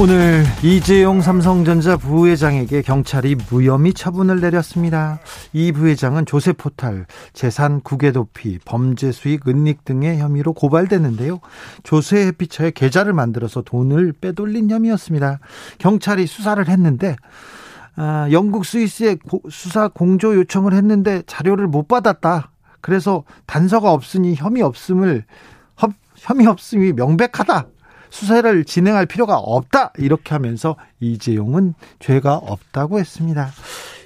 오늘 이재용 삼성전자 부회장에게 경찰이 무혐의 처분을 내렸습니다. 이 부회장은 조세 포탈, 재산 국외 도피, 범죄 수익 은닉 등의 혐의로 고발됐는데요. 조세 해피처에 계좌를 만들어서 돈을 빼돌린 혐의였습니다. 경찰이 수사를 했는데 아, 영국 스위스에 수사 공조 요청을 했는데 자료를 못 받았다. 그래서 단서가 없으니 혐의 없음을 혐의 없음이 명백하다. 수사를 진행할 필요가 없다. 이렇게 하면서 이재용은 죄가 없다고 했습니다.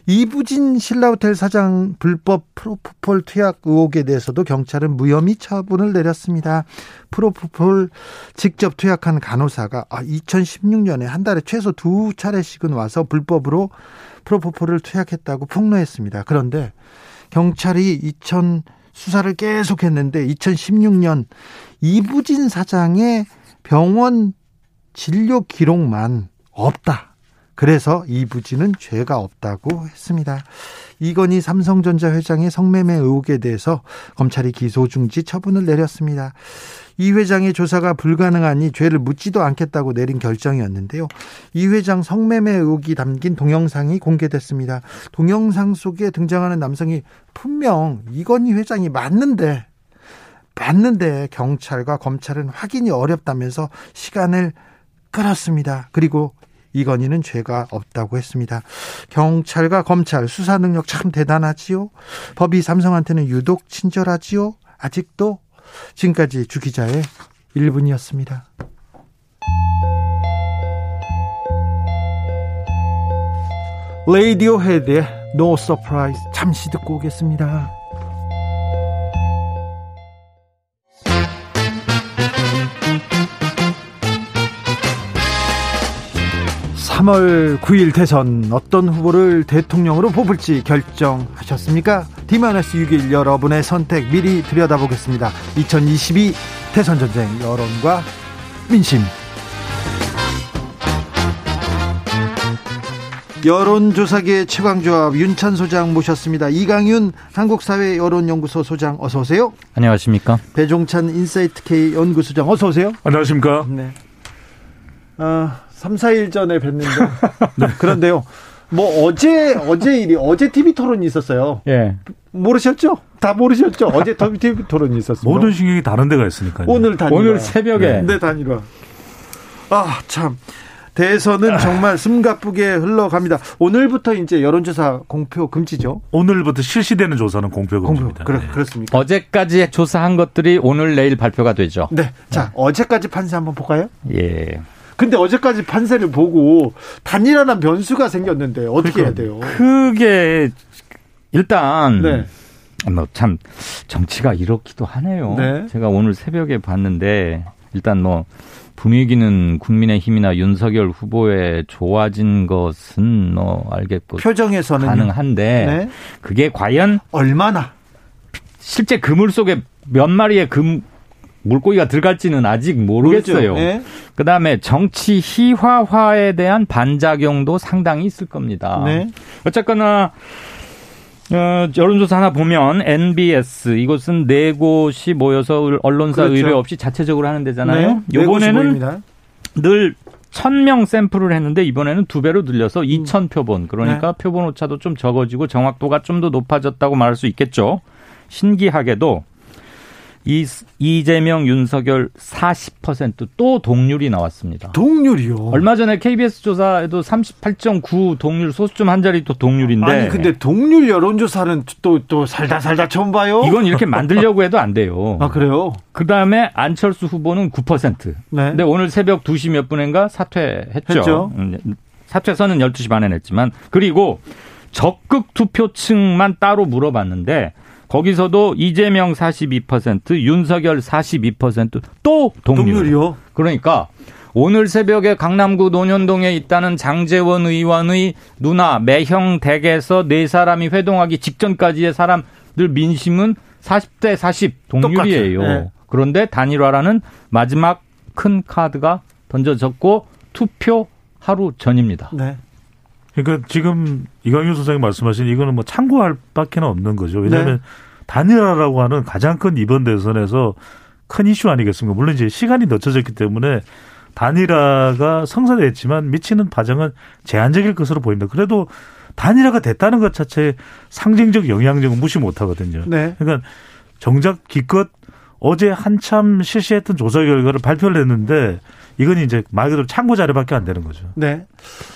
이부진 신라호텔 사장 불법 프로포폴 투약 의혹에 대해서도 경찰은 무혐의 처분을 내렸습니다. 프로포폴 직접 투약한 간호사가 2016년에 아, 한 달에 최소 두 차례씩은 와서 불법으로 프로포폴을 투약했다고 폭로했습니다. 그런데 경찰이 2000 수사를 계속했는데 2016년 이부진 사장의 병원 진료 기록만 없다. 그래서 이부진은 죄가 없다고 했습니다. 이건희 삼성전자 회장의 성매매 의혹에 대해서 검찰이 기소 중지 처분을 내렸습니다. 이 회장의 조사가 불가능하니 죄를 묻지도 않겠다고 내린 결정이었는데요. 이 회장 성매매 의혹이 담긴 동영상이 공개됐습니다. 동영상 속에 등장하는 남성이 분명 이건희 회장이 맞는데 맞는데 경찰과 검찰은 확인이 어렵다면서 시간을 끌었습니다. 그리고 이건희는 죄가 없다고 했습니다. 경찰과 검찰 수사 능력 참 대단하지요. 법이 삼성한테는 유독 친절하지요. 아직도 지금까지 주 기자의 1분이었습니다. 레이디오 헤드의 No Surprise 잠시 듣고 오겠습니다. 3월 9일 대선 어떤 후보를 대통령으로 뽑을지 결정하셨습니까? D-6일 여러분의 선택 미리 들여다보겠습니다. 2022 대선 전쟁 여론과 민심. 여론조사계 최강조합 윤찬 소장 모셨습니다. 이강윤 한국사회 여론연구소 소장 어서 오세요. 안녕하십니까. 배종찬 인사이트 K 연구소장 어서 오세요. 안녕하십니까. 네. 어, 3, 4일 전에 뵀는데. 네. 그런데요. 뭐 어제 어제 일이 어제 TV 토론이 있었어요. 예. 모르셨죠? 다 모르셨죠? 어제 TV 토론이 있었어요. 모든 신경이 다른 데가 있으니까. 오늘 단일화. 오늘 새벽에. 네, 네 단일화. 아, 참. 대선은 정말 숨가쁘게 흘러갑니다. 오늘부터 이제 여론조사 공표 금지죠. 오늘부터 실시되는 조사는 공표 금지입니다. 공표. 그렇, 습니까 어제까지 조사한 것들이 오늘 내일 발표가 되죠. 네. 자, 네. 어제까지 판세 한번 볼까요? 예. 근데 어제까지 판세를 보고 단일화란 변수가 생겼는데 어떻게 그러니까 해야 돼요? 그게 일단 네. 뭐참 정치가 이렇기도 하네요. 네. 제가 오늘 새벽에 봤는데 일단 뭐 분위기는 국민의힘이나 윤석열 후보에 좋아진 것은 뭐 알겠고 표정에서는 가능한데 네. 그게 과연 얼마나 실제 그물 속에 몇 마리의 금 물고기가 들어갈지는 아직 모르겠어요. 네. 그 다음에 정치 희화화에 대한 반작용도 상당히 있을 겁니다. 네. 어쨌거나 어, 여론조사 하나 보면 NBS 이곳은 네 곳이 모여서 언론사 그렇죠. 의뢰 없이 자체적으로 하는 데잖아요. 네, 네늘 1000명 샘플을 했는데 이번에는 두 배로 늘려서 2000표본. 그러니까 네. 표본 오차도 좀 적어지고 정확도가 좀 더 높아졌다고 말할 수 있겠죠. 신기하게도 이, 이재명, 윤석열 40%또 동률이 나왔습니다. 동률이요? 얼마 전에 KBS 조사에도 38.9 동률 소수점 한 자리 또 동률인데. 아니, 근데 동률 여론조사는 또, 또 살다 살다 처음 봐요? 이건 이렇게 만들려고 해도 안 돼요. 아, 그래요? 그 다음에 안철수 후보는 9%. 네. 근데 오늘 새벽 2시 몇 분인가 사퇴했죠. 했죠. 음, 사퇴선은 12시 반에 냈지만. 그리고 적극 투표층만 따로 물어봤는데 거기서도 이재명 42%, 윤석열 42%또 동률. 동률이요? 그러니까 오늘 새벽에 강남구 논현동에 있다는 장재원 의원의 누나 매형 댁에서 네 사람이 회동하기 직전까지의 사람들 민심은 40대 40 동률이에요. 네. 그런데 단일화라는 마지막 큰 카드가 던져졌고 투표 하루 전입니다. 네. 그러니까 지금 이광윤 소장이 말씀하신 이거는 뭐 참고할 밖에는 없는 거죠. 왜냐하면 네. 단일화라고 하는 가장 큰 이번 대선에서 큰 이슈 아니겠습니까? 물론 이제 시간이 늦춰졌기 때문에 단일화가 성사됐지만 미치는 과정은 제한적일 것으로 보입니다. 그래도 단일화가 됐다는 것 자체에 상징적 영향력은 무시 못 하거든요. 네. 그러니까 정작 기껏 어제 한참 실시했던 조사 결과를 발표를 했는데 이건 이제 말 그대로 참고 자료밖에 안 되는 거죠. 네.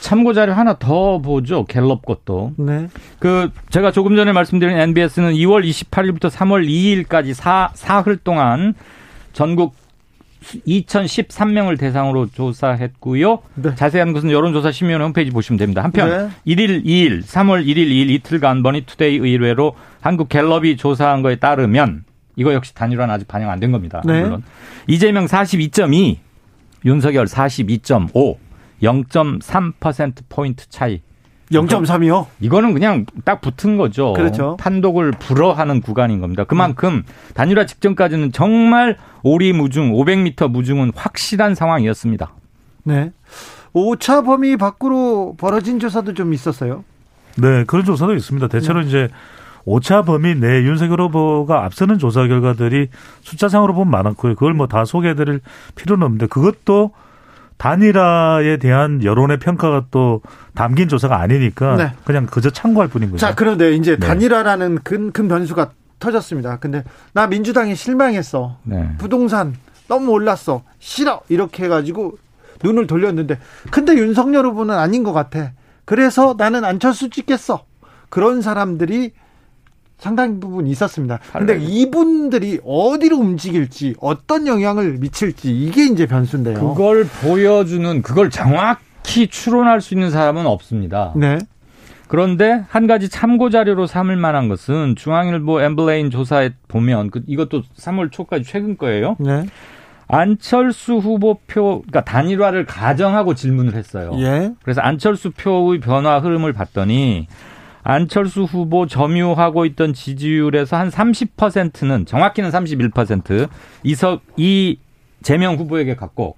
참고 자료 하나 더 보죠. 갤럽 것도. 네. 그 제가 조금 전에 말씀드린 NBS는 2월 28일부터 3월 2일까지 사 사흘 동안 전국 2013명을 대상으로 조사했고요. 네. 자세한 것은 여론조사 심의원 홈페이지 보시면 됩니다. 한편 네. 1일 2일, 3월 1일 2일 이틀간 머니투데이 의뢰로 한국 갤럽이 조사한 거에 따르면 이거 역시 단일화는 아직 반영 안 된 겁니다. 네. 물론 이재명 42.2, 윤석열 42.5, 0.3% 포인트 차이. 0.3이요? 이거는 그냥 딱 붙은 거죠. 그렇죠. 판독을 불허하는 구간인 겁니다. 그만큼 음. 단일화 직전까지는 정말 오리무중, 500m 무중은 확실한 상황이었습니다. 네. 오차 범위 밖으로 벌어진 조사도 좀 있었어요. 네, 그런 조사도 있습니다. 대체로 네. 이제 오차 범위 내 윤석열 후보가 앞서는 조사 결과들이 숫자상으로 보면 많았고요. 그걸 뭐 다 소개해드릴 필요는 없는데 그것도 단일화에 대한 여론의 평가가 또 담긴 조사가 아니니까 네. 그냥 그저 참고할 뿐인 거죠. 자, 그런데 이제 네. 단일화라는 큰, 큰 변수가 터졌습니다. 근데 나 민주당이 실망했어. 네. 부동산 너무 올랐어. 싫어. 이렇게 해가지고 눈을 돌렸는데 근데 윤석열 후보는 아닌 것 같아. 그래서 나는 안철수 찍겠어. 그런 사람들이 상당 부분 있었습니다. 근데 이분들이 어디로 움직일지 어떤 영향을 미칠지 이게 이제 변수인데요. 그걸 보여주는 그걸 정확히 추론할 수 있는 사람은 없습니다. 네. 그런데 한 가지 참고 자료로 삼을 만한 것은 중앙일보 엠블레인 조사에 보면 그 이것도 3월 초까지 최근 거예요. 네. 안철수 후보표 그러니까 단일화를 가정하고 질문을 했어요. 예. 그래서 안철수 표의 변화 흐름을 봤더니 안철수 후보 점유하고 있던 지지율에서 한 30%는 정확히는 31% 이석 이 재명 후보에게 갔고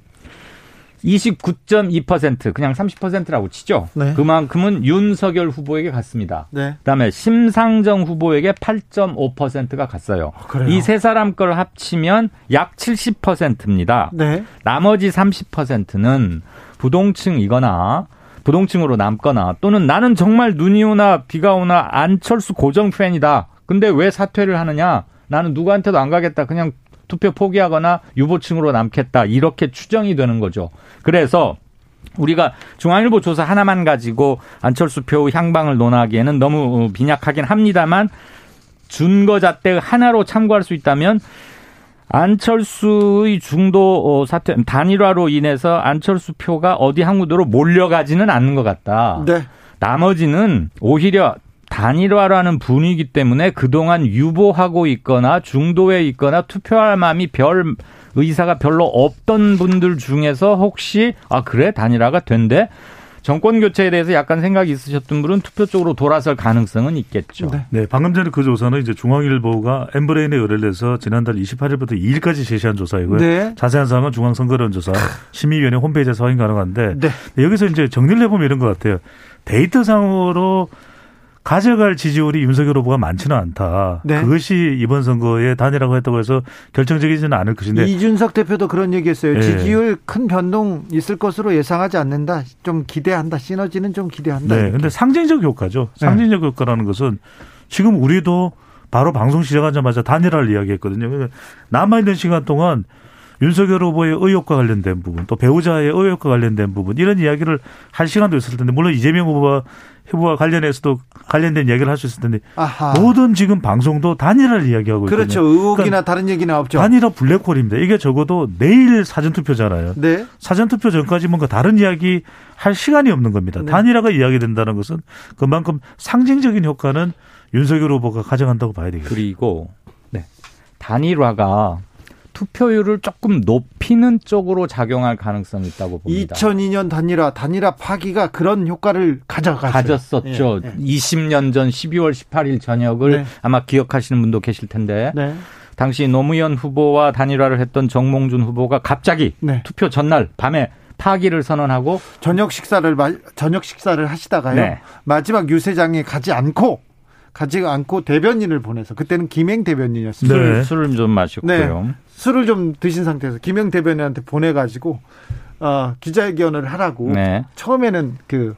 29.2% 그냥 30%라고 치죠. 네. 그만큼은 윤석열 후보에게 갔습니다. 네. 그다음에 심상정 후보에게 8.5%가 갔어요. 아, 이세 사람 걸 합치면 약 70%입니다. 네. 나머지 30%는 부동층이거나 부동층으로 남거나 또는 나는 정말 눈이 오나 비가 오나 안철수 고정 팬이다. 근데 왜 사퇴를 하느냐? 나는 누구한테도 안 가겠다. 그냥 투표 포기하거나 유보층으로 남겠다. 이렇게 추정이 되는 거죠. 그래서 우리가 중앙일보 조사 하나만 가지고 안철수 표 향방을 논하기에는 너무 빈약하긴 합니다만 준거 잣대 하나로 참고할 수 있다면 안철수의 중도 어, 사퇴 단일화로 인해서 안철수 표가 어디 한 군데로 몰려가지는 않는 것 같다. 네. 나머지는 오히려 단일화라는 분위기 때문에 그동안 유보하고 있거나 중도에 있거나 투표할 마음이 별 의사가 별로 없던 분들 중에서 혹시 아 그래 단일화가 된대 정권 교체에 대해서 약간 생각이 있으셨던 분은 투표 쪽으로 돌아설 가능성은 있겠죠. 네. 네 방금 전에 그 조사는 이제 중앙일보가 엠브레인에 의뢰를 해서 지난달 28일부터 2일까지 제시한 조사이고요. 네. 자세한 사항은 중앙선거론조사 심의위원회 홈페이지에서 확인 가능한데 네. 여기서 이제 정리를 해보면 이런 것 같아요. 데이터상으로 가져갈 지지율이 윤석열 후보가 많지는 않다. 네. 그것이 이번 선거에 단일화고 했다고 해서 결정적이지는 않을 것인데 이준석 대표도 그런 얘기했어요. 네. 지지율 큰 변동 있을 것으로 예상하지 않는다. 좀 기대한다. 시너지는 좀 기대한다. 네. 근데 상징적 효과죠. 네. 상징적 네. 효과라는 것은 지금 우리도 바로 방송 시작하자마자 단일화를 이야기했거든요. 그러니까 남아 있는 시간 동안 윤석열 후보의 의혹과 관련된 부분, 또 배우자의 의혹과 관련된 부분 이런 이야기를 할 시간도 있을 텐데 물론 이재명 후보와 후보와 관련해서도 관련된 이야기를 할 수 있을 텐데 아하. 모든 지금 방송도 단일화를 이야기하고 있거든요. 그렇죠. 의혹이나 그러니까 다른 얘기는 없죠. 단일화 블랙홀입니다. 이게 적어도 내일 사전 투표잖아요. 네. 사전 투표 전까지 뭔가 다른 이야기 할 시간이 없는 겁니다. 네. 단일화가 이야기된다는 것은 그만큼 상징적인 효과는 윤석열 후보가 가져간다고 봐야 되겠죠. 그리고 네. 단일화가 투표율을 조금 높이는 쪽으로 작용할 가능성이 있다고 봅니다. 2002년 단일화, 단일화 파기가 그런 효과를 가져갔어요. 가졌었죠. 예, 예. 20년 전 12월 18일 저녁을 네. 아마 기억하시는 분도 계실 텐데 네. 당시 노무현 후보와 단일화를 했던 정몽준 후보가 갑자기 네. 투표 전날 밤에 파기를 선언하고 저녁 식사를 저녁 식사를 하시다가요. 네. 마지막 유세장에 가지 않고 가지 않고 대변인을 보내서 그때는 김행 대변인이었습니다. 네. 술을 좀 마셨고요. 네. 술을 좀 드신 상태에서 김행 대변인한테 보내가지고 어, 기자회견을 하라고 네. 처음에는 그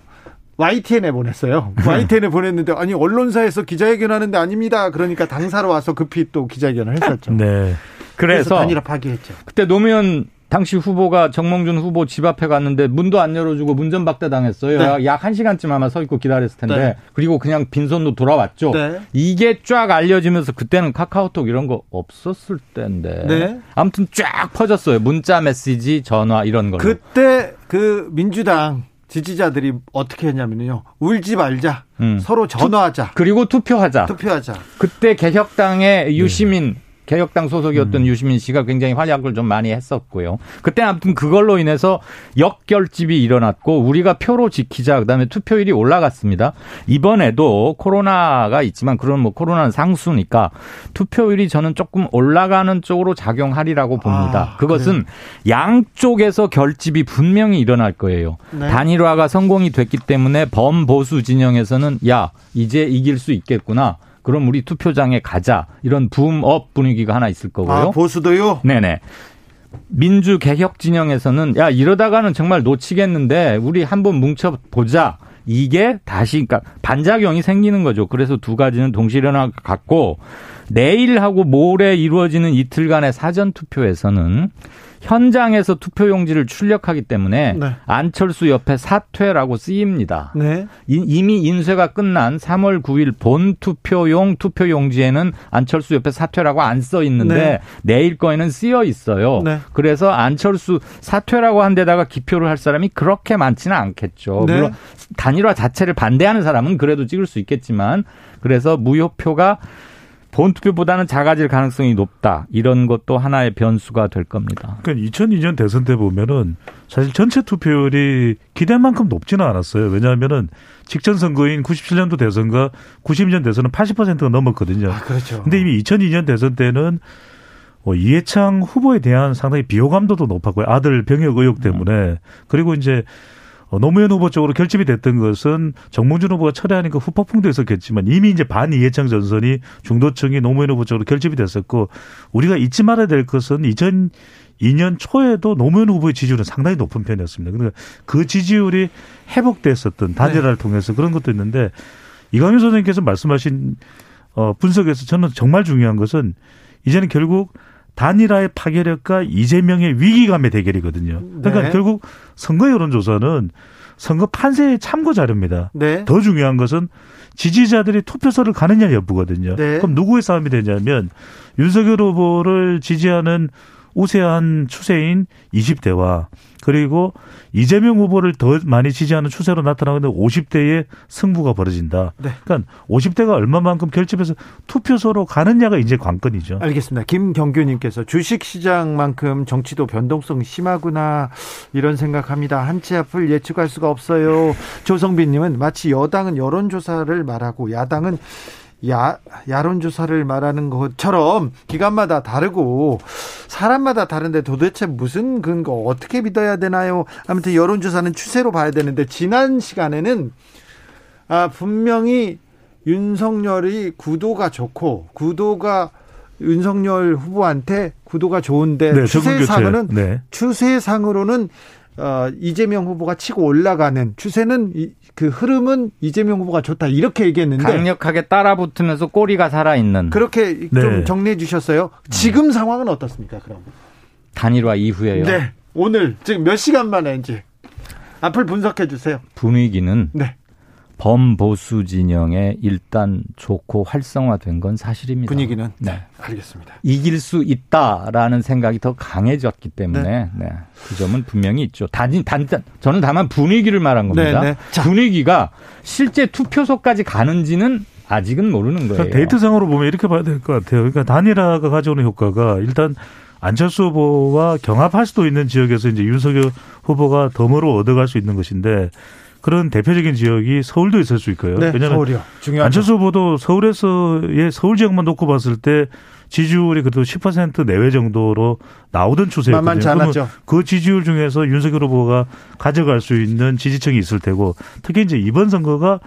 YTN에 보냈어요. YTN에 보냈는데 아니 언론사에서 기자회견 하는데 아닙니다. 그러니까 당사로 와서 급히 또 기자회견을 했었죠. 네. 그래서, 그래서 단일화 파기했죠. 그때 노무현 당시 후보가 정몽준 후보 집 앞에 갔는데 문도 안 열어주고 문전박대 당했어요. 네. 약 한 시간쯤 아마 서 있고 기다렸을 텐데 네. 그리고 그냥 빈손으로 돌아왔죠. 네. 이게 쫙 알려지면서 그때는 카카오톡 이런 거 없었을 때인데 네. 아무튼 쫙 퍼졌어요. 문자 메시지, 전화 이런 걸로. 그때 그 민주당 지지자들이 어떻게 했냐면요. 울지 말자. 음. 서로 전화하자. 투, 그리고 투표하자. 투표하자. 그때 개혁당의 유시민 네. 개혁당 소속이었던 음. 유시민 씨가 굉장히 활약을 좀 많이 했었고요. 그때 아무튼 그걸로 인해서 역결집이 일어났고 우리가 표로 지키자 그다음에 투표율이 올라갔습니다. 이번에도 코로나가 있지만 그런 뭐 코로나는 상수니까 투표율이 저는 조금 올라가는 쪽으로 작용하리라고 봅니다. 아, 그것은 그래요? 양쪽에서 결집이 분명히 일어날 거예요. 네. 단일화가 성공이 됐기 때문에 범보수 진영에서는 야 이제 이길 수 있겠구나. 그럼 우리 투표장에 가자. 이런 붐업 분위기가 하나 있을 거고요. 아, 보수도요? 네네. 민주 개혁 진영에서는 야 이러다가는 정말 놓치겠는데 우리 한번 뭉쳐 보자. 이게 다시 그러니까 반작용이 생기는 거죠. 그래서 두 가지는 동시 일어날 것 같고 내일하고 모레 이루어지는 이틀간의 사전 투표에서는 현장에서 투표용지를 출력하기 때문에 네. 안철수 옆에 사퇴라고 쓰입니다. 네. 이미 인쇄가 끝난 3월 9일 본 투표용 투표용지에는 안철수 옆에 사퇴라고 안 써 있는데 네. 내일 거에는 쓰여 있어요. 네. 그래서 안철수 사퇴라고 한 데다가 기표를 할 사람이 그렇게 많지는 않겠죠. 네. 물론 단일화 자체를 반대하는 사람은 그래도 찍을 수 있겠지만 그래서 무효표가 본투표보다는 작아질 가능성이 높다. 이런 것도 하나의 변수가 될 겁니다. 그러니까 2002년 대선 때 보면은 사실 전체 투표율이 기대만큼 높지는 않았어요. 왜냐하면은 직전 선거인 97년도 대선과 92년 대선은 80%가 넘었거든요. 아, 그렇죠. 근데 이미 2002년 대선 때는 뭐 이해창 후보에 대한 상당히 비호감도도 높았고요. 아들 병역 의혹 때문에. 음. 그리고 이제 어, 노무현 후보 쪽으로 결집이 됐던 것은 정몽준 후보가 철회하니까 후폭풍도 있었겠지만 이미 이제 반 이해창 전선이 중도층이 노무현 후보 쪽으로 결집이 됐었고 우리가 잊지 말아야 될 것은 2002년 초에도 노무현 후보의 지지율은 상당히 높은 편이었습니다. 그러니까 그 지지율이 회복됐었던 단일화를 네. 통해서 그런 것도 있는데 이광현 선생님께서 말씀하신 어 분석에서 저는 정말 중요한 것은 이제는 결국 단일화의 파괴력과 이재명의 위기감의 대결이거든요. 그러니까 네. 결국 선거 여론조사는 선거 판세의 참고 자료입니다. 네. 더 중요한 것은 지지자들이 투표소를 가느냐 여부거든요. 네. 그럼 누구의 싸움이 되냐면 윤석열 후보를 지지하는 우세한 추세인 20대와 그리고 이재명 후보를 더 많이 지지하는 추세로 나타나고 있는 50대의 승부가 벌어진다. 네. 그러니까 50대가 얼마만큼 결집해서 투표소로 가느냐가 이제 관건이죠. 알겠습니다. 김경규님께서 주식시장만큼 정치도 변동성이 심하구나 이런 생각합니다. 한치 앞을 예측할 수가 없어요. 조성빈님은 마치 여당은 여론조사를 말하고 야당은 야, 야론조사를 말하는 것처럼 기간마다 다르고 사람마다 다른데 도대체 무슨 근거 어떻게 믿어야 되나요? 아무튼 여론조사는 추세로 봐야 되는데 지난 시간에는 아, 분명히 윤석열이 구도가 좋고 구도가 윤석열 후보한테 구도가 좋은데 네, 추세상으로는 네. 추세상으로는 어, 이재명 후보가 치고 올라가는 추세는 이, 그 흐름은 이재명 후보가 좋다 이렇게 얘기했는데 강력하게 따라붙으면서 꼬리가 살아 있는 그렇게 네. 좀 정리해 주셨어요. 지금 음. 상황은 어떻습니까? 그럼 단일화 이후에요. 네. 오늘 지금 몇 시간 만에 이제 앞을 분석해 주세요. 분위기는 네. 범보수 진영에 일단 좋고 활성화된 건 사실입니다. 분위기는 네, 알겠습니다. 이길 수 있다라는 생각이 더 강해졌기 때문에 네. 네. 그 점은 분명히 있죠. 단, 단, 저는 다만 분위기를 말한 겁니다. 네, 네. 분위기가 실제 투표소까지 가는지는 아직은 모르는 거예요. 그러니까 데이터상으로 보면 이렇게 봐야 될 것 같아요. 그러니까 단일화가 가져오는 효과가 일단 안철수 후보와 경합할 수도 있는 지역에서 이제 윤석열 후보가 덤으로 얻어갈 수 있는 것인데 그런 대표적인 지역이 서울도 있을 수 있고요. 네, 왜냐하면 서울이요. 중요하죠. 안철수 후보도 서울에서의 서울 지역만 놓고 봤을 때 지지율이 그래도 10% 내외 정도로 나오던 추세였거든요. 만만치 않았죠. 그 지지율 중에서 윤석열 후보가 가져갈 수 있는 지지층이 있을 테고 특히 이제 이번 선거가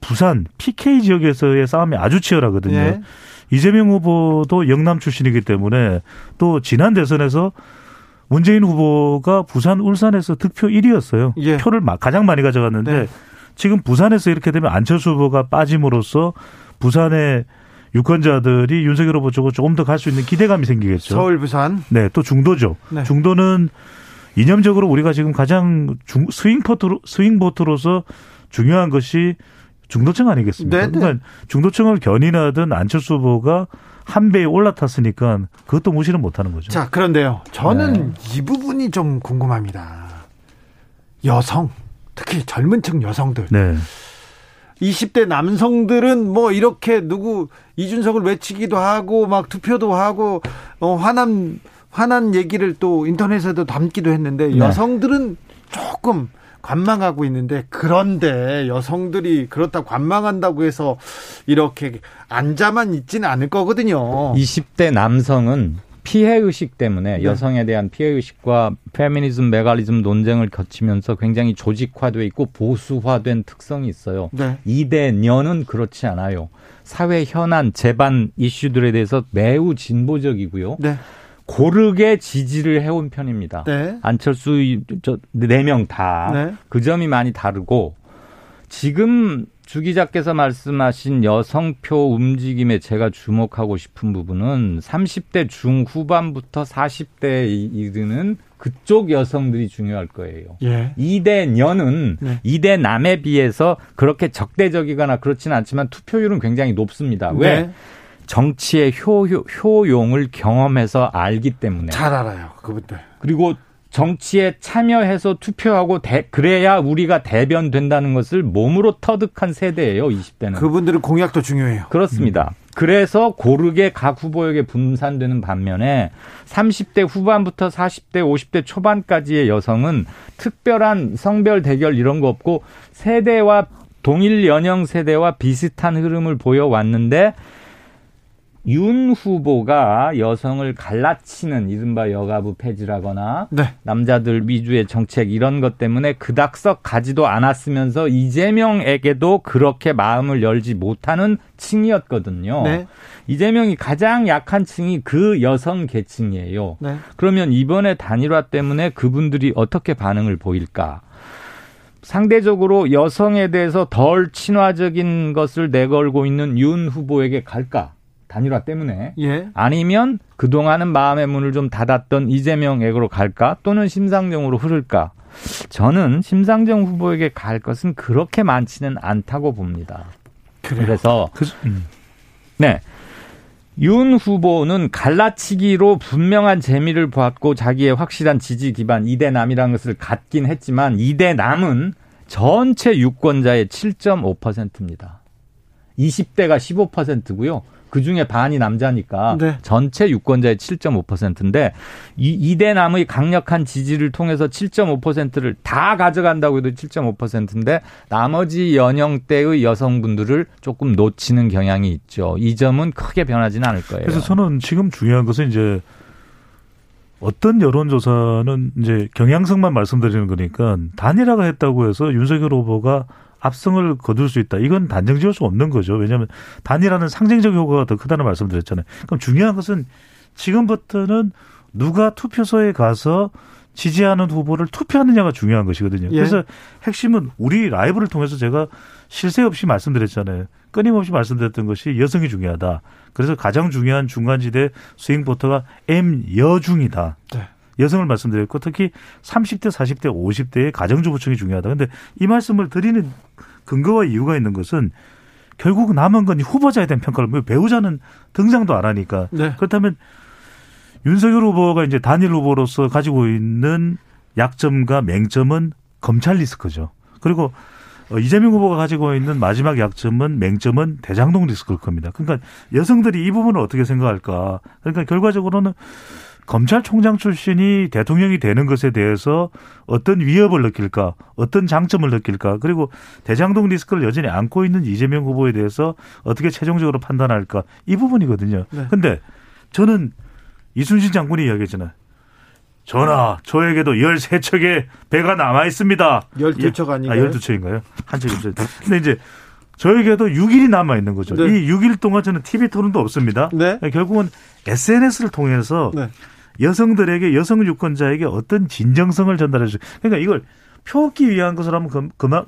부산 PK 지역에서의 싸움이 아주 치열하거든요. 네. 이재명 후보도 영남 출신이기 때문에 또 지난 대선에서 문재인 후보가 부산 울산에서 득표 1위였어요. 예. 표를 가장 많이 가져갔는데 네. 지금 부산에서 이렇게 되면 안철수 후보가 빠짐으로써 부산의 유권자들이 윤석열 후보 쪽으로 조금 더 갈 수 있는 기대감이 생기겠죠. 서울, 부산. 네, 또 중도죠. 네. 중도는 이념적으로 우리가 지금 가장 중, 스윙포트로, 스윙보트로서 중요한 것이 중도층 아니겠습니까? 네네. 그러니까 중도층을 견인하던 안철수 후보가 한 배에 올라탔으니까 그것도 무시는 못하는 거죠. 자, 그런데요. 저는 네. 이 부분이 좀 궁금합니다. 여성, 특히 젊은 층 여성들. 네. 20대 남성들은 뭐 이렇게 누구 이준석을 외치기도 하고 막 투표도 하고 어 화난 화난 얘기를 또 인터넷에도 담기도 했는데 네. 여성들은 조금 관망하고 있는데 그런데 여성들이 그렇다 관망한다고 해서 이렇게 앉아만 있지는 않을 거거든요. 20대 남성은 피해 의식 때문에 네. 여성에 대한 피해 의식과 페미니즘, 메갈리즘 논쟁을 거치면서 굉장히 조직화돼 있고 보수화된 특성이 있어요. 네. 이대년은 그렇지 않아요. 사회 현안, 재반 이슈들에 대해서 매우 진보적이고요. 네. 고르게 지지를 해온 편입니다. 네. 안철수 네 명 다그 네. 점이 많이 다르고 지금 주 기자께서 말씀하신 여성표 움직임에 제가 주목하고 싶은 부분은 30대 중후반부터 40대에 이르는 그쪽 여성들이 중요할 거예요. 예. 2대 년은 네. 2대 남에 비해서 그렇게 적대적이거나 그렇지는 않지만 투표율은 굉장히 높습니다. 왜? 네. 정치의 효, 효용을 경험해서 알기 때문에. 잘 알아요, 그분들. 그리고 정치에 참여해서 투표하고 대, 그래야 우리가 대변된다는 것을 몸으로 터득한 세대예요, 20대는. 그분들은 공약도 중요해요. 그렇습니다. 음. 그래서 고르게 각 후보에게 분산되는 반면에 30대 후반부터 40대, 50대 초반까지의 여성은 특별한 성별 대결 이런 거 없고 세대와 동일 연령 세대와 비슷한 흐름을 보여왔는데 윤 후보가 여성을 갈라치는 이른바 여가부 폐지라거나 네. 남자들 위주의 정책 이런 것 때문에 그닥썩 가지도 않았으면서 이재명에게도 그렇게 마음을 열지 못하는 층이었거든요. 네. 이재명이 가장 약한 층이 그 여성 계층이에요. 네. 그러면 이번에 단일화 때문에 그분들이 어떻게 반응을 보일까? 상대적으로 여성에 대해서 덜 친화적인 것을 내걸고 있는 윤 후보에게 갈까? 단일화 때문에 예. 아니면 그동안은 마음의 문을 좀 닫았던 이재명에게로 갈까 또는 심상정으로 흐를까 저는 심상정 후보에게 갈 것은 그렇게 많지는 않다고 봅니다. 그래요. 그래서 그, 음. 네. 윤 후보는 갈라치기로 분명한 재미를 보았고 자기의 확실한 지지 기반 이대남이라는 것을 갖긴 했지만 이대남은 전체 유권자의 7.5%입니다. 20대가 15%고요. 그 중에 반이 남자니까 네. 전체 유권자의 7.5%인데 이 이대남의 강력한 지지를 통해서 7.5%를 다 가져간다고 해도 7.5%인데 나머지 연령대의 여성분들을 조금 놓치는 경향이 있죠. 이 점은 크게 변하지는 않을 거예요. 그래서 저는 지금 중요한 것은 이제 어떤 여론조사는 이제 경향성만 말씀드리는 거니까 단일화가 했다고 해서 윤석열 후보가 압승을 거둘 수 있다. 이건 단정 지을 수 없는 거죠. 왜냐하면 단일화는 상징적 효과가 더 크다는 말씀드렸잖아요. 그럼 중요한 것은 지금부터는 누가 투표소에 가서 지지하는 후보를 투표하느냐가 중요한 것이거든요. 예. 그래서 핵심은 우리 라이브를 통해서 제가 실세 없이 말씀드렸잖아요. 끊임없이 말씀드렸던 것이 여성이 중요하다. 그래서 가장 중요한 중간지대 스윙 보터가 M 여중이다. 네. 여성을 말씀드렸고 특히 30대, 40대, 50대의 가정주부층이 중요하다. 근데 이 말씀을 드리는 근거와 이유가 있는 것은 결국 남은 건 후보자에 대한 평가를 뭐 배우자는 등장도 안 하니까 네. 그렇다면 윤석열 후보가 이제 단일 후보로서 가지고 있는 약점과 맹점은 검찰 리스크죠. 그리고 어, 이재명 후보가 가지고 있는 마지막 약점은 맹점은 대장동 리스크일 겁니다. 그러니까 여성들이 이 부분을 어떻게 생각할까? 그러니까 결과적으로는 검찰총장 출신이 대통령이 되는 것에 대해서 어떤 위협을 느낄까, 어떤 장점을 느낄까, 그리고 대장동 리스크를 여전히 안고 있는 이재명 후보에 대해서 어떻게 최종적으로 판단할까 이 부분이거든요. 네. 근데 저는 이순신 장군이 이야기했잖아요. 전하, 저에게도 13척의 배가 남아 있습니다. 12척 아닌가요? 아, 12척인가요? 한 척이 근데 이제 저에게도 6일이 남아 있는 거죠. 네. 이 6일 동안 저는 TV 토론도 없습니다. 네. 결국은 SNS를 통해서 네. 여성들에게 여성 유권자에게 어떤 진정성을 전달해 주. 그러니까 이걸 표 얻기 위한 것을 하면 금방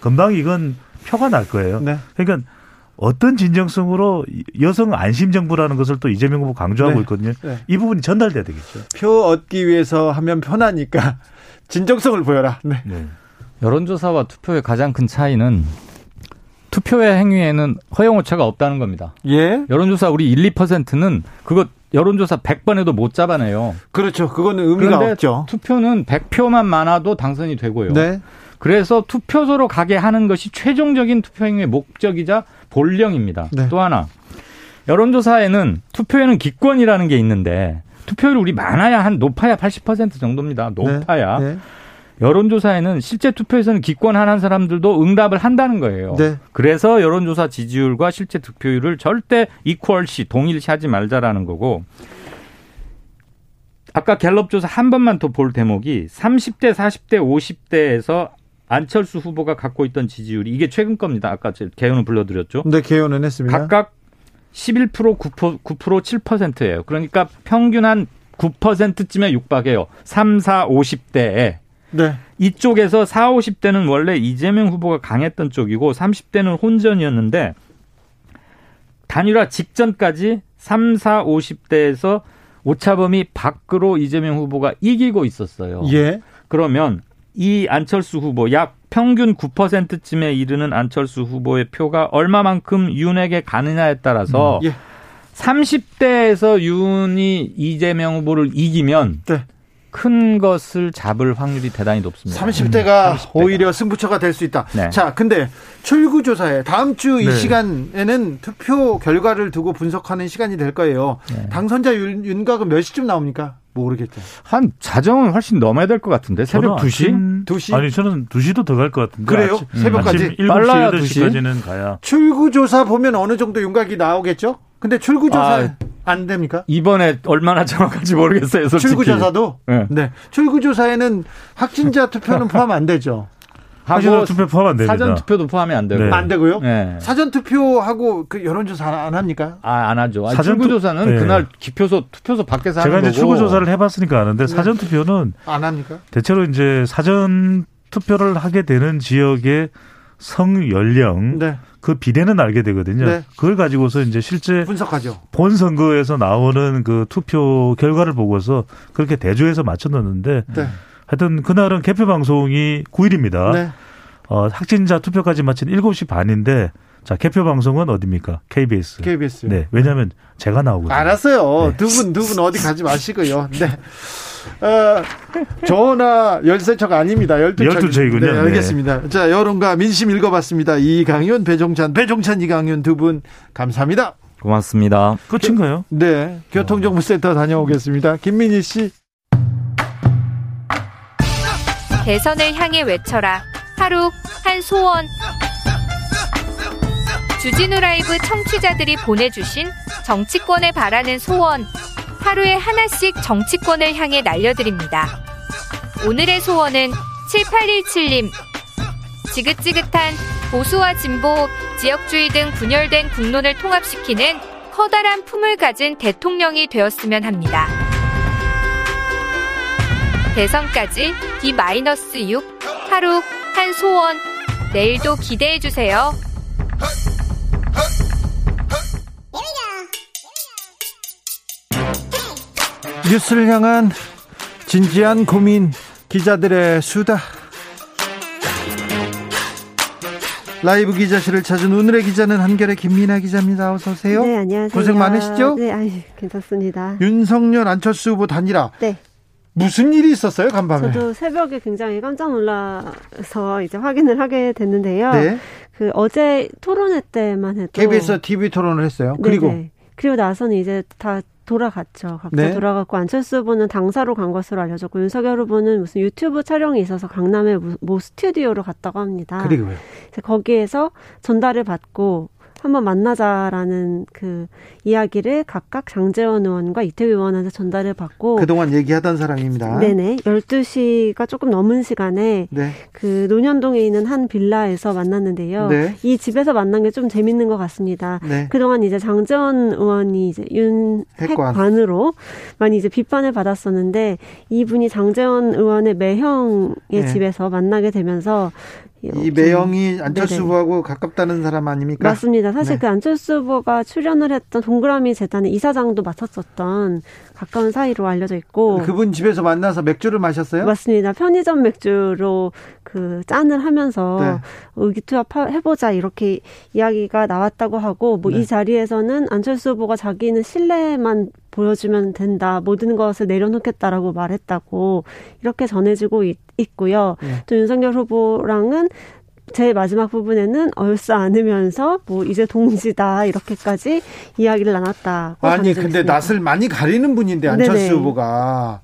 금방 이건 표가 날 거예요. 네. 그러니까 어떤 진정성으로 여성 안심 정부라는 것을 또 이재명 후보 강조하고 네. 있거든요. 네. 이 부분이 전달돼야 되겠죠. 표 얻기 위해서 하면 편하니까 진정성을 보여라. 네. 네. 여론조사와 투표의 가장 큰 차이는 투표의 행위에는 허용 오차가 없다는 겁니다. 예. 여론조사 우리 1, 2%는 그거 여론조사 100번 해도 못 잡아내요. 그렇죠. 그거는 의미가 없죠. 투표는 100표만 많아도 당선이 되고요. 네. 그래서 투표소로 가게 하는 것이 최종적인 투표 행위의 목적이자 본령입니다. 네. 또 하나 여론조사에는 투표에는 기권이라는 게 있는데 투표율이 우리 많아야 한 높아야 80% 정도입니다. 높아야. 네. 네. 여론조사에는 실제 투표에서는 기권하는 사람들도 응답을 한다는 거예요. 네. 그래서 여론조사 지지율과 실제 득표율을 절대 이퀄시 동일시 하지 말자라는 거고 아까 갤럽 조사 한 번만 더 볼 대목이 30대, 40대, 50대에서 안철수 후보가 갖고 있던 지지율이 이게 최근 겁니다. 아까 개요는 불러드렸죠. 네, 개요는 했습니다. 각각 11% 9%, 9% 7%예요. 그러니까 평균 한 9%쯤에 육박해요. 3, 4, 50대에. 네. 이쪽에서 4, 50대는 원래 이재명 후보가 강했던 쪽이고 30대는 혼전이었는데 단일화 직전까지 3, 4, 50대에서 오차범위 밖으로 이재명 후보가 이기고 있었어요. 예. 그러면 이 안철수 후보 약 평균 9%쯤에 이르는 안철수 후보의 표가 얼마만큼 윤에게 가느냐에 따라서 음, 예. 30대에서 윤이 이재명 후보를 이기면 네. 큰 것을 잡을 확률이 대단히 높습니다. 30대가 음, 30대가. 오히려 승부처가 될 수 있다. 네. 자, 근데 출구조사에 다음 주이 네. 시간에는 투표 결과를 두고 분석하는 시간이 될 거예요. 네. 당선자 윤, 윤곽은 몇 시쯤 나옵니까? 모르겠죠. 한 자정은 훨씬 넘어야 될 것 같은데 새벽 2시? 2시? 아니 저는 2시도 더 갈 것 같은데. 그래요? 아침, 새벽까지? 7시, 빨라야 8시까지는 가야. 출구조사 보면 어느 정도 윤곽이 나오겠죠? 근데 출구조사 아, 안 됩니까? 이번에 얼마나 정확한지 모르겠어요. 솔직히. 출구조사도? 네. 네. 출구조사에는 확진자 투표는 포함 안 되죠. 사전 투표 포함 안 됩니다. 사전 투표도 포함이 안 되고. 네. 안 되고요? 네. 사전 투표하고 그 여론조사 안 합니까? 아, 안 하죠. 사전 출구조사는 네. 그날 기표소 투표소 밖에서 제가 하는 이제 출구조사를 해봤으니까 아는데 네. 사전 투표는 안 합니까? 대체로 이제 사전 투표를 하게 되는 지역의 성 연령 네. 그 비례는 알게 되거든요. 네. 그걸 가지고서 이제 실제 분석하죠. 본 선거에서 나오는 그 투표 결과를 보고서 그렇게 대조해서 맞춰 넣는데 네. 하여튼 그날은 개표 방송이 9일입니다. 네. 어, 확진자 투표까지 마친 7시 반인데 자, 개표 방송은 어디입니까? KBS. KBS. 네. 왜냐면 하 제가 나오거든요. 알았어요. 네. 두 분, 두 분 어디 가지 마시고요. 네. 어, 전화 13척 아닙니다. 12척. 12척이군요. 네, 알겠습니다. 네. 자, 여론과 민심 읽어봤습니다. 이강윤, 배종찬, 배종찬, 이강윤 두 분 감사합니다. 고맙습니다. 끝인가요? 네. 교통정보센터 다녀오겠습니다. 김민희 씨. 대선을 향해 외쳐라. 하루 한 소원. 주진우 라이브 청취자들이 보내주신 정치권에 바라는 소원. 하루에 하나씩 정치권을 향해 날려드립니다. 오늘의 소원은 7817님. 지긋지긋한 보수와 진보, 지역주의 등 분열된 국론을 통합시키는 커다란 품을 가진 대통령이 되었으면 합니다. 대선까지 D-6 하루 한 소원 내일도 기대해 주세요. 뉴스를 향한 진지한 고민 기자들의 수다 라이브 기자실을 찾은 오늘의 기자는 한결의 김민아 기자입니다. 어서 오세요. 네, 안녕하세요. 고생 많으시죠? 네, 아유, 괜찮습니다. 윤석열 안철수 후보 단일화. 네. 무슨 일이 있었어요, 간밤에? 저도 새벽에 굉장히 깜짝 놀라서 이제 확인을 하게 됐는데요. 네. 그 어제 토론회 때만 해도 KBS TV 토론을 했어요. 네네. 그리고 그리고 나서는 이제 다 돌아갔죠. 각자 네. 돌아갔고 안철수 후보는 당사로 간 것으로 알려졌고 윤석열 후보는 무슨 유튜브 촬영이 있어서 강남의 모 스튜디오로 갔다고 합니다. 그리고요. 거기에서 전달을 받고 한번 만나자라는 그 이야기를 각각 장재원 의원과 이태규 의원한테 전달을 받고 그동안 얘기하던 사람입니다. 네네. 12시가 조금 넘은 시간에 네. 그 논현동에 있는 한 빌라에서 만났는데요. 네. 이 집에서 만난 게 좀 재밌는 것 같습니다. 네. 그동안 이제 장재원 의원이 이제 윤핵관으로 많이 이제 비판을 받았었는데 이분이 장재원 의원의 매형의 네. 집에서 만나게 되면서 이 매형이 안철수 후보하고 가깝다는 사람 아닙니까? 맞습니다. 사실 네. 그 안철수 후보가 출연을 했던 동그라미 재단의 이사장도 맡았었던 가까운 사이로 알려져 있고 그분 집에서 만나서 맥주를 마셨어요? 맞습니다. 편의점 맥주로 그 짠을 하면서 네. 의기투합 해보자 이렇게 이야기가 나왔다고 하고 뭐이 네. 자리에서는 안철수 후보가 자기는 신뢰만 보여주면 된다. 모든 것을 내려놓겠다라고 말했다고 이렇게 전해지고 있, 고요 네. 또 윤석열 후보랑은 제 마지막 부분에는 얼싸 안으면서 뭐 이제 동지다 이렇게까지 이야기를 나눴다. 아니 근데 낯을 많이 가리는 분인데 안철수 네네. 후보가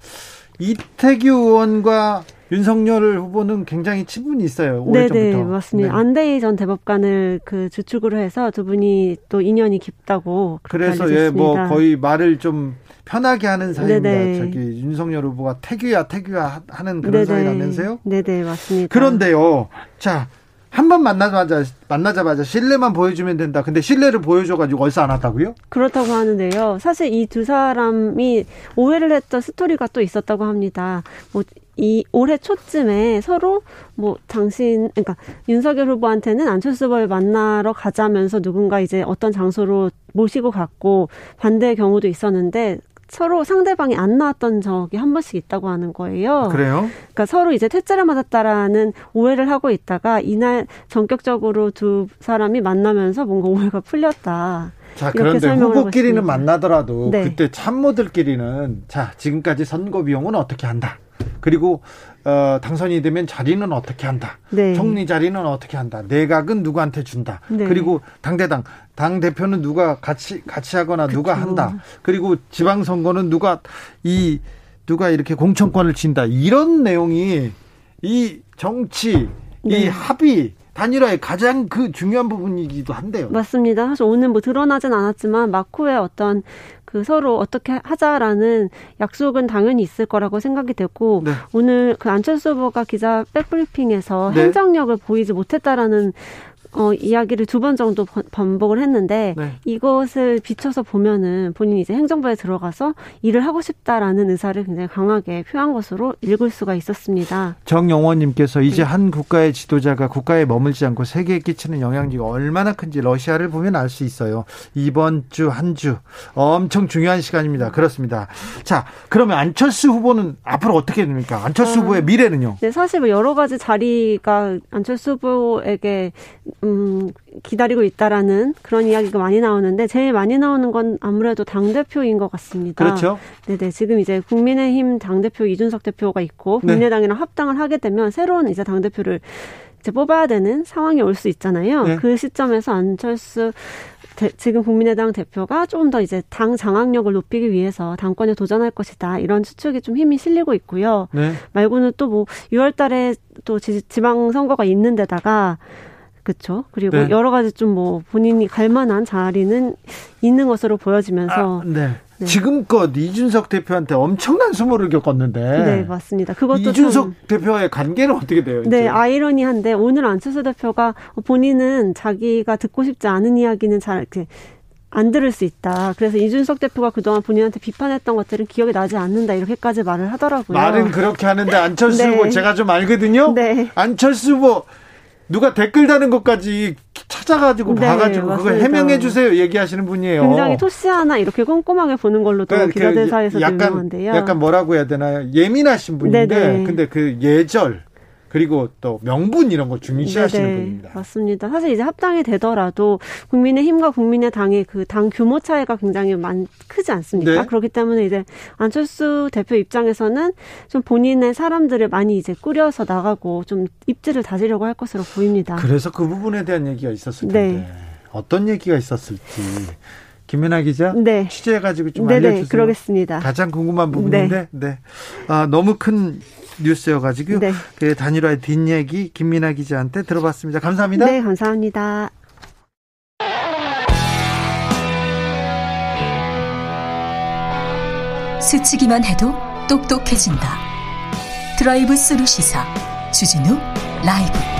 이태규 의원과 윤석열 후보는 굉장히 친분이 있어요. 오래전부터. 네네 맞습니다. 네. 안대희 전 대법관을 그 주축으로 해서 두 분이 또 인연이 깊다고 그래서 예뭐 거의 말을 좀 편하게 하는 사이입니다. 네네. 저기 윤석열 후보가 태규야 태규야 하는 그런 네네. 사이라면서요? 네네 맞습니다. 그런데요, 자. 한 번 만나자마자 만나자마자 신뢰만 보여주면 된다. 근데 신뢰를 보여줘가지고 얼싸 안 왔다고요? 그렇다고 하는데요. 사실 이 두 사람이 오해를 했던 스토리가 또 있었다고 합니다. 뭐이 올해 초쯤에 서로 뭐 당신 그러니까 윤석열 후보한테는 안철수 후보를 만나러 가자면서 누군가 이제 어떤 장소로 모시고 갔고 반대의 경우도 있었는데 서로 상대방이 안 나왔던 적이 한 번씩 있다고 하는 거예요. 그래요? 그러니까 서로 이제 퇴짜를 맞았다라는 오해를 하고 있다가 이날 전격적으로 두 사람이 만나면서 뭔가 오해가 풀렸다. 자, 그런데 후보끼리는 만나더라도 네. 그때 참모들끼리는 자, 지금까지 선거 비용은 어떻게 한다. 그리고 어, 당선이 되면 자리는 어떻게 한다. 네. 총리 자리는 어떻게 한다. 내각은 누구한테 준다. 네. 그리고 당대당 당 대표는 누가 같이 같이 하거나 그쵸. 누가 한다. 그리고 지방 선거는 누가 이 누가 이렇게 공천권을 진다. 이런 내용이 이 정치 네. 이 합의 단일화의 가장 그 중요한 부분이기도 한데요. 맞습니다. 사실 오늘 뭐 드러나진 않았지만 마코의 어떤 그 서로 어떻게 하자라는 약속은 당연히 있을 거라고 생각이 되고 네. 오늘 그 안철수 후보가 기자 백브리핑에서 네. 행정력을 보이지 못했다라는 어, 이야기를 두 번 정도 반복을 했는데 네. 이것을 비춰서 보면은 본인이 이제 행정부에 들어가서 일을 하고 싶다라는 의사를 굉장히 강하게 표한 것으로 읽을 수가 있었습니다. 정영원님께서 이제 네. 한 국가의 지도자가 국가에 머물지 않고 세계에 끼치는 영향력이 얼마나 큰지 러시아를 보면 알 수 있어요. 이번 주 한주 주 엄청 중요한 시간입니다. 그렇습니다. 자, 그러면 안철수 후보는 앞으로 어떻게 됩니까? 안철수 아, 후보의 미래는요? 네, 사실 뭐 여러 가지 자리가 안철수 후보에게 음, 기다리고 있다라는 그런 이야기가 많이 나오는데 제일 많이 나오는 건 아무래도 당 대표인 것 같습니다. 그렇죠. 네네 지금 이제 국민의힘 당 대표 이준석 대표가 있고 네. 국민의당이랑 네. 합당을 하게 되면 새로운 이제 당 대표를 이제 뽑아야 되는 상황이 올 수 있잖아요. 네. 그 시점에서 안철수 대, 지금 국민의당 대표가 조금 더 이제 당 장악력을 높이기 위해서 당권에 도전할 것이다. 이런 추측이 좀 힘이 실리고 있고요. 네. 말고는 또 뭐 6월 달에 또 지방 선거가 있는 데다가 그렇죠. 그리고 네. 여러 가지 좀 뭐 본인이 갈 만한 자리는 있는 것으로 보여지면서 아, 네. 네. 지금껏 이준석 대표한테 엄청난 수모를 겪었는데. 네, 맞습니다. 그것도 이준석 참, 대표와의 관계는 어떻게 돼요? 네, 이제? 아이러니한데 오늘 안철수 대표가 본인은 자기가 듣고 싶지 않은 이야기는 잘 이렇게 안 들을 수 있다. 그래서 이준석 대표가 그동안 본인한테 비판했던 것들은 기억이 나지 않는다. 이렇게까지 말을 하더라고요. 말은 그렇게 하는데 안철수 네. 후보 제가 좀 알거든요. 네. 안철수 후보 누가 댓글 다는 것까지 찾아가지고 네, 봐가지고 맞습니다. 그걸 해명해 주세요 얘기하시는 분이에요. 굉장히 토시 하나 이렇게 꼼꼼하게 보는 걸로도 그러니까 기자들사에서 그 약간, 유명한데요. 약간 뭐라고 해야 되나요? 예민하신 분인데 네네. 근데 그 예절 그리고 또 명분 이런 거 중시하시는 네네. 분입니다. 맞습니다. 사실 이제 합당이 되더라도 국민의힘과 국민의당의 그 당 규모 차이가 굉장히 많 크지 않습니까? 네. 그렇기 때문에 이제 안철수 대표 입장에서는 좀 본인의 사람들을 많이 이제 꾸려서 나가고 좀 입지를 다지려고 할 것으로 보입니다. 그래서 그 부분에 대한 얘기가 있었을 텐데 네. 어떤 얘기가 있었을지 김연아 기자 네. 취재해가지고 좀 네네, 알려주세요. 그러겠습니다. 가장 궁금한 부분인데, 네. 네. 아, 너무 큰 뉴스여가지고 네. 그 단일화의 뒷얘기 김민아 기자한테 들어봤습니다. 감사합니다. 네, 감사합니다. 스치기만 해도 똑똑해진다. 드라이브 스루 시사 주진우 라이브.